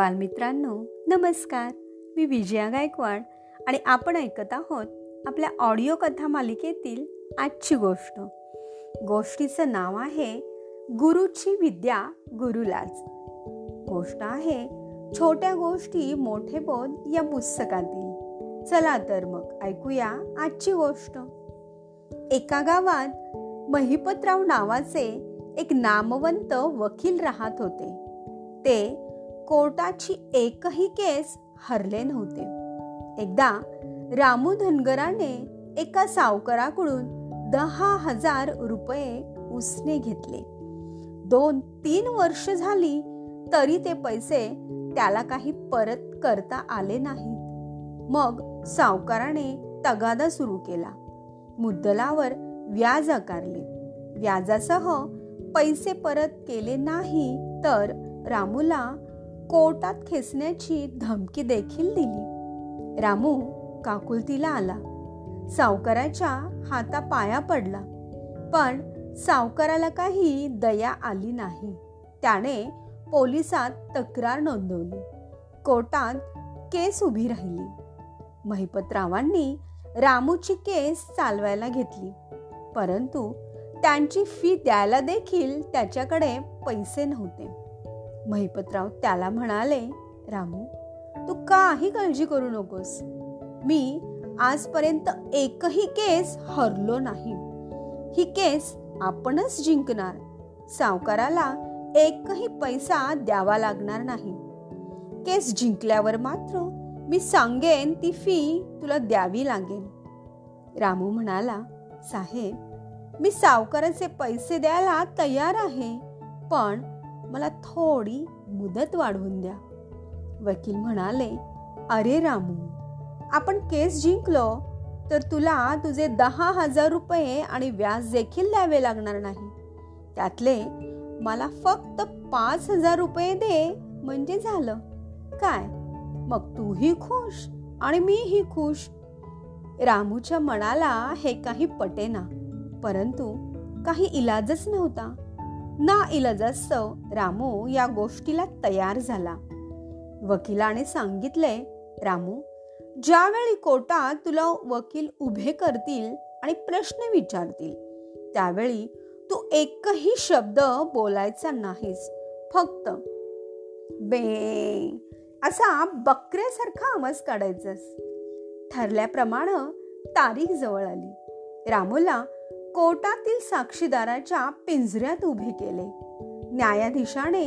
बालमित्रांनो नमस्कार. मी विजया गायकवाड आणि आपण ऐकत आहोत आपल्या ऑडिओ कथा मालिकेतील आजची गोष्ट. गोष्टीचं नाव आहे गुरुची विद्या गुरुलाच. गोष्ट आहे छोट्या गोष्टी मोठे बोध या पुस्तकातील. चला तर मग ऐकूया आजची गोष्ट. एका गावात महिपतराव नावाचे एक नामवंत वकील राहत होते. ते कोर्टाची एकही केस हरले नव्हते. एकदा रामू धनगराने एका सावकाराकडून दहा हजार रुपये उसने घेतले. दोन तीन वर्ष झाली तरी ते पैसे त्याला काही परत करता आले नाहीत. मग सावकाराने तगादा सुरू केला. मुद्दलावर व्याज आकारले. व्याजासह पैसे परत केले नाही तर रामूला कोर्टात खेचण्याची धमकी देखील दिली. रामू काकुलतीला आला. सावकाराच्या हाता पाया पडला. पण सावकाराला काही दया आली नाही. त्याने पोलिसात तक्रार नोंदवली. कोर्टात केस उभी राहिली. महिपतरावांनी रामूची केस चालवायला घेतली. परंतु त्यांची फी द्यायला देखील त्याच्याकडे पैसे नव्हते. महिपतराव त्याला म्हणाले रामू तू काही काळजी करू नकोस. मी आजपर्यंत एकही केस हरलो नाही. ही केस आपणच जिंकणार. सावकाराला एकही पैसा द्यावा लागणार नाही. केस जिंकल्यावर मात्र मी सांगेन ती फी तुला द्यावी लागेल. रामू म्हणाला साहेब मी सावकाराचे पैसे द्यायला तयार आहे पण मला थोडी मुदत वाढवून द्या. वकील म्हणाले अरे रामू आपण केस जिंकलो तर तुला तुझे दहा हजार रुपये आणि व्याज देखील द्यावे लागणार नाही. त्यातले मला फक्त पाच हजार रुपये दे म्हणजे झालं. काय? मग तूही खुश आणि मीही खुश? रामूच्या मनाला हे काही पटेना परंतु काही इलाजच नव्हता. ना इलाजास्तव रामू या गोष्टीला तयार झाला. वकिलाने सांगितले रामू ज्यावेळी कोर्टात तुला वकील उभे करतील आणि प्रश्न विचारतील त्यावेळी तू एकही शब्द बोलायचा नाहीस फक्त बे असा बकऱ्यासारखा आवाज काढायचास. ठरल्याप्रमाणे तारीख जवळ आली. रामूला कोर्टातील साक्षीदाराच्या पिंजऱ्यात उभे केले. न्यायाधीशाने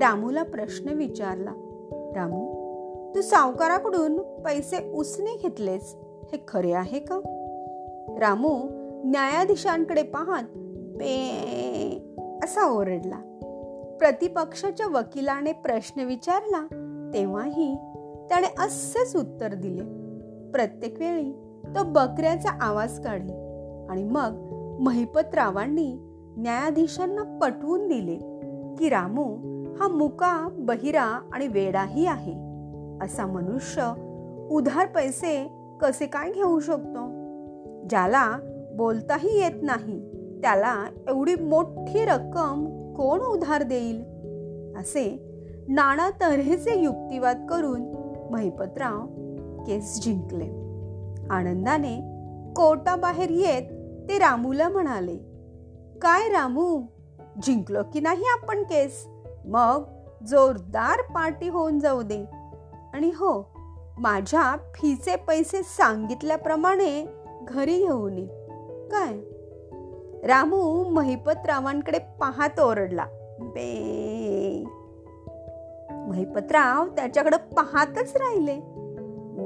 रामूला प्रश्न विचारला रामू तू सावकाराकडून पैसे उसने घेतलेस हे खरे आहे का? रामू न्यायाधीशांकडे पाहत पे असा ओरडला. प्रतिपक्षाच्या वकिलाने प्रश्न विचारला तेव्हाही त्याने असेच उत्तर दिले. प्रत्येक वेळी तो बकऱ्याचा आवाज काढे आणि मग महिपतरावांनी न्यायाधीशांना पटवून दिले की रामू हा मुका बहिरा आणि वेडाही आहे. असा मनुष्य उधार पैसे कसे काय घेऊ शकतो? ज्याला बोलताही येत नाही त्याला एवढी मोठी रक्कम कोण उधार देईल? असे नाना तऱ्हेचे युक्तिवाद करून महिपतराव केस जिंकले. आनंदाने कोर्टाबाहेर येत ते रामूला म्हणाले काय रामू? जिंकलो की नाही आपण केस? मग जोरदार पार्टी होऊन जाऊ दे. आणि हो माझ्या फीचे पैसे सांगितल्याप्रमाणे घरी घेऊन ये. काय? रामू महिपतरावांकडे पाहत ओरडला बे. महिपतराव त्याच्याकडे पाहतच राहिले.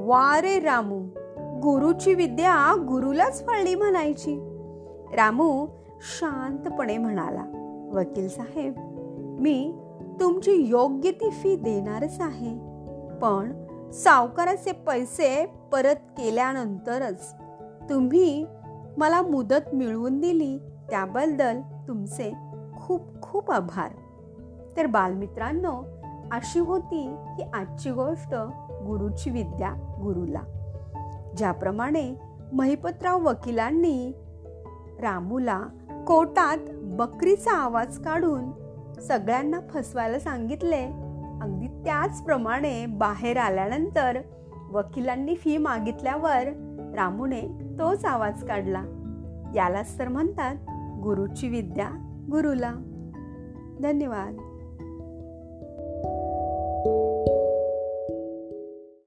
वारे रामू गुरुची विद्या गुरुलाच फळली म्हणायची. रामू शांतपणे म्हणाला वकील साहेब मी तुमची योग्य ती फी देणारच आहे. पण सावकाराचे पैसे परत केल्यानंतरच तुम्ही मला मुदत मिळवून दिली त्याबद्दल तुमचे खूप खूप आभार. तर बालमित्रांनो अशी होती ही आजची गोष्ट गुरुची विद्या गुरुला. ज्याप्रमाणे महिपतराव वकिलांनी रामूला कोटात बकरीचा आवाज काढून सगळ्यांना फसवायला सांगितले. अगदी त्याचप्रमाणे बाहेर आल्यानंतर वकिलांनी फी मागितल्यावर रामूने तोच आवाज काढला. यालाच तर म्हणतात गुरुची विद्या गुरुला. धन्यवाद.